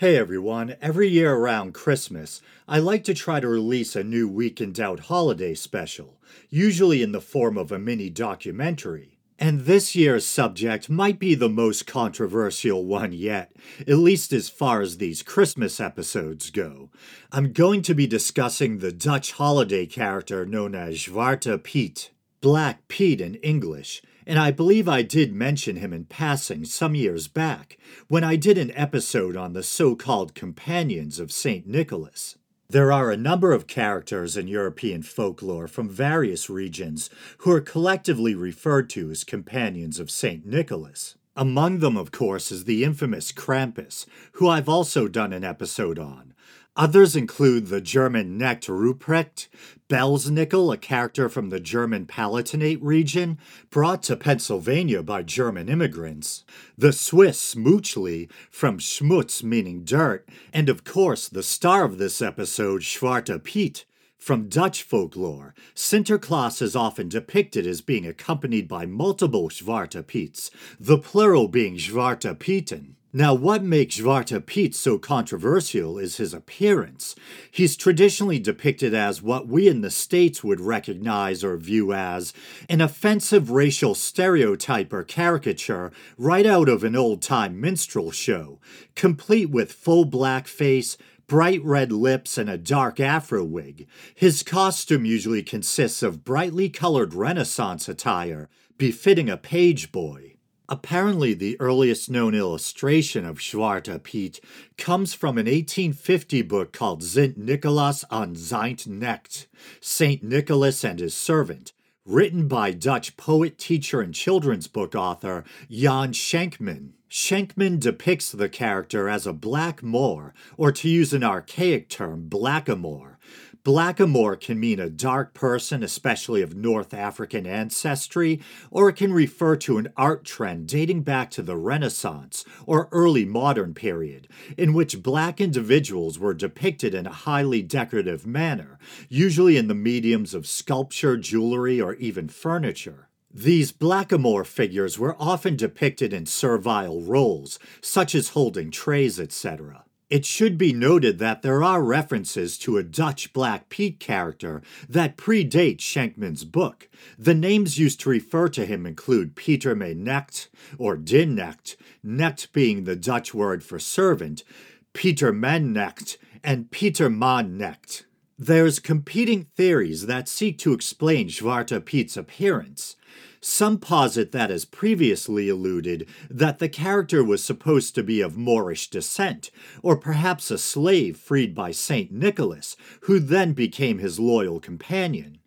Hey everyone, every year around Christmas, I like to try to release a new Week in Doubt holiday special, usually in the form of a mini documentary. And this year's subject might be the most controversial one yet, at least as far as these Christmas episodes go. I'm going to be discussing the Dutch holiday character known as Zwarte Piet, Black Pete in English, and I believe I did mention him in passing some years back when I did an episode on the so called companions of St. Nicholas. There are a number of characters in European folklore from various regions who are collectively referred to as companions of St. Nicholas. Among them, of course, is the infamous Krampus, who I've also done an episode on, Others include the German Knecht Ruprecht, Belsnickel, a character from the German Palatinate region, brought to Pennsylvania by German immigrants, the Swiss Schmutzli, from Schmutz meaning dirt, and of course the star of this episode, Zwarte Piet, from Dutch folklore, Sinterklaas is often depicted as being accompanied by multiple Zwarte Piets, the plural being Zwarte Pieten. Now, what makes Zwarte Piet so controversial is his appearance. He's traditionally depicted as what we in the States would recognize or view as an offensive racial stereotype or caricature right out of an old time minstrel show, complete with full black face, bright red lips, and a dark afro wig. His costume usually consists of brightly colored Renaissance attire, befitting a page boy. Apparently, the earliest known illustration of Zwarte Piet comes from an 1850 book called Sint Nicolaas aan zijn Knecht, Saint Nicholas and His Servant, written by Dutch poet, teacher, and children's book author Jan Schenkman. Schenkman depicts the character as a black Moor, or to use an archaic term, blackamoor, Blackamoor can mean a dark person, especially of North African ancestry, or it can refer to an art trend dating back to the Renaissance or early modern period, in which black individuals were depicted in a highly decorative manner, usually in the mediums of sculpture, jewelry, or even furniture. These blackamoor figures were often depicted in servile roles, such as holding trays, etc. It should be noted that there are references to a Dutch Black Pete character that predate Schenkman's book. The names used to refer to him include Peter Me Knecht or Din Knecht, Knecht being the Dutch word for servant, Peter Man Knecht, and Peter Man Knecht. There's competing theories that seek to explain Zwarte Piet's appearance. Some posit that, as previously alluded, that the character was supposed to be of Moorish descent, or perhaps a slave freed by Saint Nicholas, who then became his loyal companion.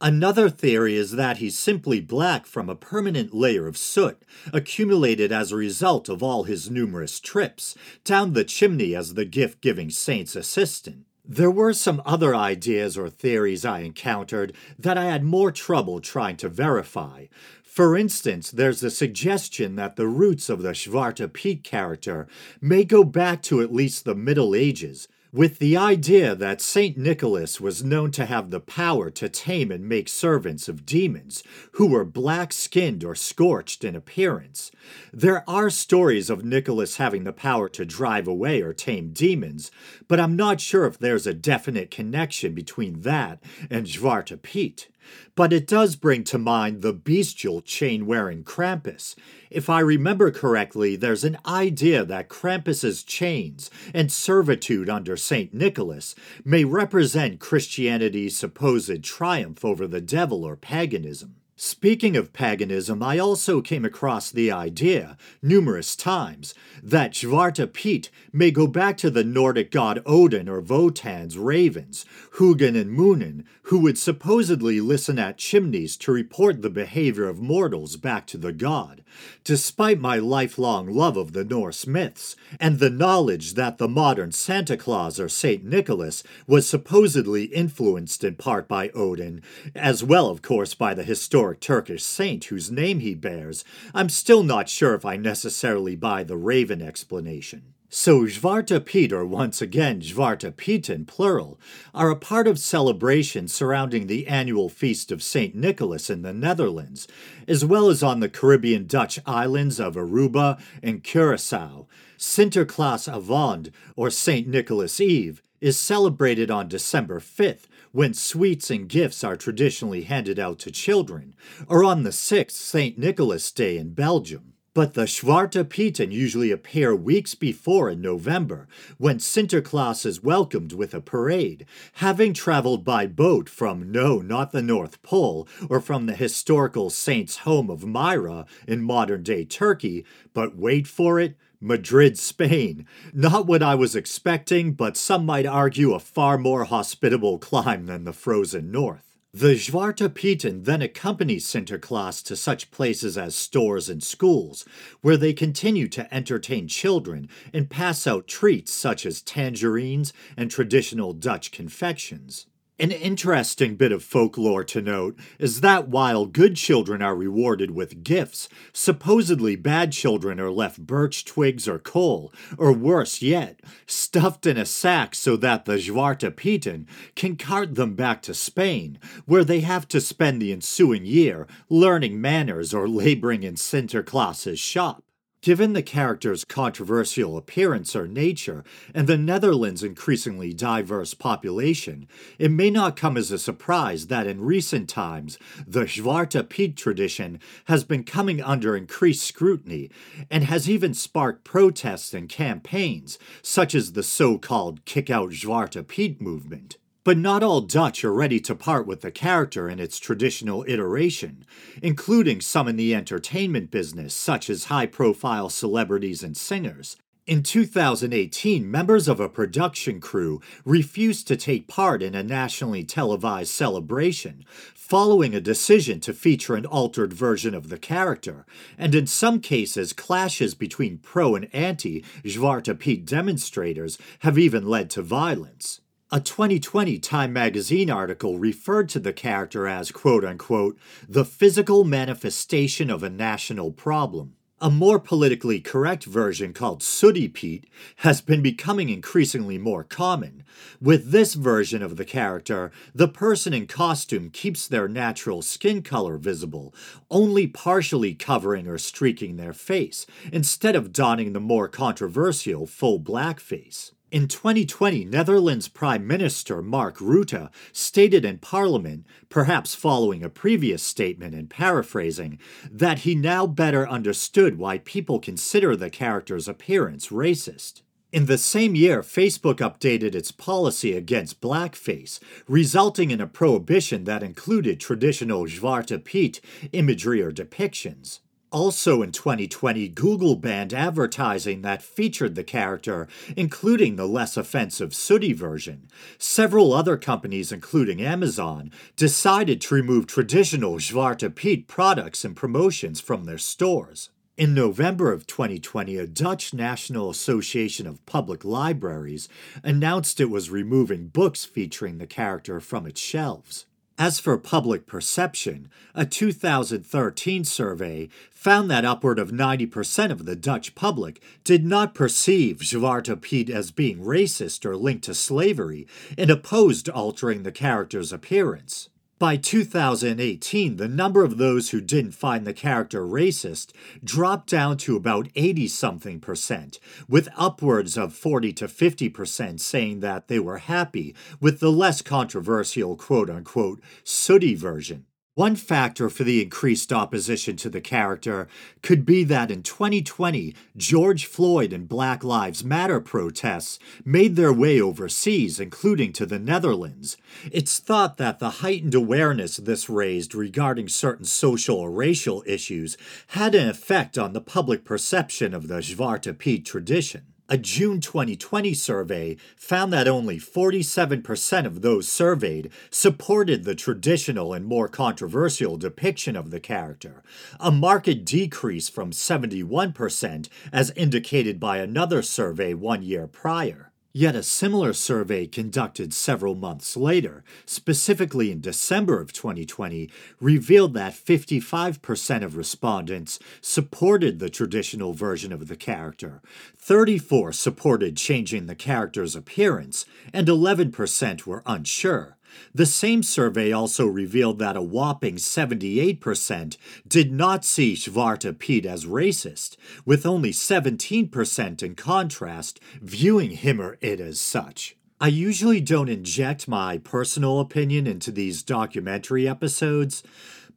Another theory is that he's simply black from a permanent layer of soot, accumulated as a result of all his numerous trips down the chimney as the gift giving saint's assistant. There were some other ideas or theories I encountered that I had more trouble trying to verify. For instance, there's the suggestion that the roots of the Zwarte Piet character may go back to at least the Middle Ages, with the idea that St. Nicholas was known to have the power to tame and make servants of demons who were black skinned or scorched in appearance. There are stories of Nicholas having the power to drive away or tame demons, but I'm not sure if there's a definite connection between that and Zwarte. But it does bring to mind the bestial chain wearing Krampus. If I remember correctly, there's an idea that Krampus's chains and servitude under St. Nicholas may represent Christianity's supposed triumph over the devil or paganism. Speaking of paganism, I also came across the idea, numerous times, that Zwarte Piet may go back to the Nordic god Odin or Wotan's ravens, Hugin and Munin, who would supposedly listen at chimneys to report the behavior of mortals back to the god. Despite my lifelong love of the Norse myths, and the knowledge that the modern Santa Claus or St. Nicholas was supposedly influenced in part by Odin, as well, of course, by the historic Turkish saint whose name he bears, I'm still not sure if I necessarily buy the Raven explanation. So Zwarte Piet, or once again Zwarte Pieten plural, are a part of celebrations surrounding the annual feast of St. Nicholas in the Netherlands, as well as on the Caribbean Dutch islands of Aruba and Curacao. Sinterklaas Avond, or St. Nicholas Eve, is celebrated on December 5th, when sweets and gifts are traditionally handed out to children, or on the 6th St. Nicholas Day in Belgium. But the Zwarte Pieten usually appear weeks before in November, when Sinterklaas is welcomed with a parade, having traveled by boat from no, not the North Pole, or from the historical saint's home of Myra in modern day Turkey, but wait for it, Madrid, Spain. Not what I was expecting, but some might argue a far more hospitable climb than the frozen north. The Zwarte Pieten then accompany Sinterklaas to such places as stores and schools, where they continue to entertain children and pass out treats such as tangerines and traditional Dutch confections. An interesting bit of folklore to note is that while good children are rewarded with gifts, supposedly bad children are left birch twigs or coal, or worse yet, stuffed in a sack so that the Zwarte Pieten can cart them back to Spain, where they have to spend the ensuing year learning manners or laboring in Sinterklaas's shop. Given the character's controversial appearance or nature and the Netherlands' increasingly diverse population, it may not come as a surprise that in recent times the Zwarte Piet tradition has been coming under increased scrutiny and has even sparked protests and campaigns, such as the so called Kick Out Zwarte Piet movement. But not all Dutch are ready to part with the character in its traditional iteration, including some in the entertainment business, such as high profile celebrities and singers. In 2018, members of a production crew refused to take part in a nationally televised celebration, following a decision to feature an altered version of the character, and in some cases, clashes between pro and anti Zwarte Piet demonstrators have even led to violence. A 2020 Time magazine article referred to the character as, quote unquote, the physical manifestation of a national problem. A more politically correct version called Sooty Pete has been becoming increasingly more common. With this version of the character, the person in costume keeps their natural skin color visible, only partially covering or streaking their face, instead of donning the more controversial full blackface. In 2020, Netherlands Prime Minister Mark Rutte stated in Parliament, perhaps following a previous statement and paraphrasing, that he now better understood why people consider the character's appearance racist. In the same year, Facebook updated its policy against blackface, resulting in a prohibition that included traditional Zwarte Piet imagery or depictions. Also in 2020, Google banned advertising that featured the character, including the less offensive Sooty version. Several other companies, including Amazon, decided to remove traditional Zwarte Piet products and promotions from their stores. In November of 2020, a Dutch National Association of Public Libraries announced it was removing books featuring the character from its shelves. As for public perception, a 2013 survey found that upward of 90% of the Dutch public did not perceive Zwarte Piet as being racist or linked to slavery and opposed altering the character's appearance. By 2018, the number of those who didn't find the character racist dropped down to about 80 something percent, with upwards of 40 to 50 percent saying that they were happy with the less controversial quote unquote sooty version. One factor for the increased opposition to the character could be that in 2020, George Floyd and Black Lives Matter protests made their way overseas, including to the Netherlands. It's thought that the heightened awareness this raised regarding certain social or racial issues had an effect on the public perception of the Zwarte Piet tradition. A June 2020 survey found that only 47% of those surveyed supported the traditional and more controversial depiction of the character, a marked decrease from 71% as indicated by another survey one year prior. Yet a similar survey conducted several months later, specifically in December of 2020, revealed that 55% of respondents supported the traditional version of the character, 34 supported changing the character's appearance, and 11% were unsure. The same survey also revealed that a whopping 78% did not see Zwarte Piet as racist, with only 17% in contrast viewing him or it as such. I usually don't inject my personal opinion into these documentary episodes,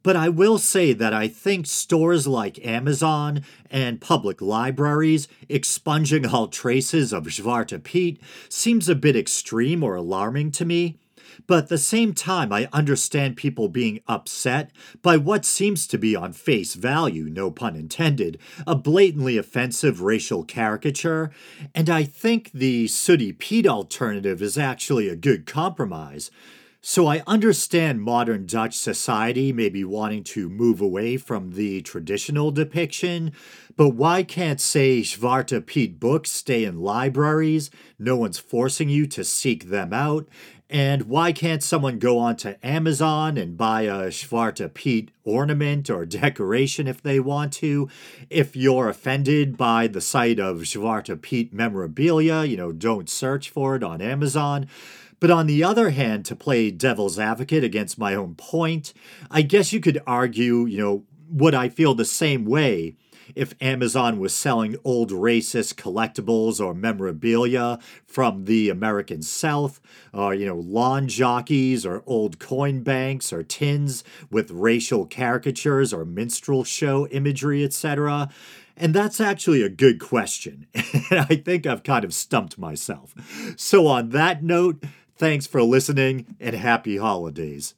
but I will say that I think stores like Amazon and public libraries expunging all traces of Zwarte Piet seems a bit extreme or alarming to me. But at the same time, I understand people being upset by what seems to be on face value, no pun intended, a blatantly offensive racial caricature, and I think the Sooty Pete alternative is actually a good compromise. So I understand modern Dutch society may be wanting to move away from the traditional depiction, but why can't, say, Zwarte Piet books stay in libraries? No one's forcing you to seek them out. And why can't someone go onto Amazon and buy a Zwarte Piet ornament or decoration if they want to? If you're offended by the sight of Zwarte Piet memorabilia, you know, don't search for it on Amazon. But on the other hand, to play devil's advocate against my own point, I guess you could argue, you know, would I feel the same way if Amazon was selling old racist collectibles or memorabilia from the American South, or, you know, lawn jockeys or old coin banks or tins with racial caricatures or minstrel show imagery, etc. And that's actually a good question. And I think I've kind of stumped myself. So, on that note, thanks for listening and happy holidays.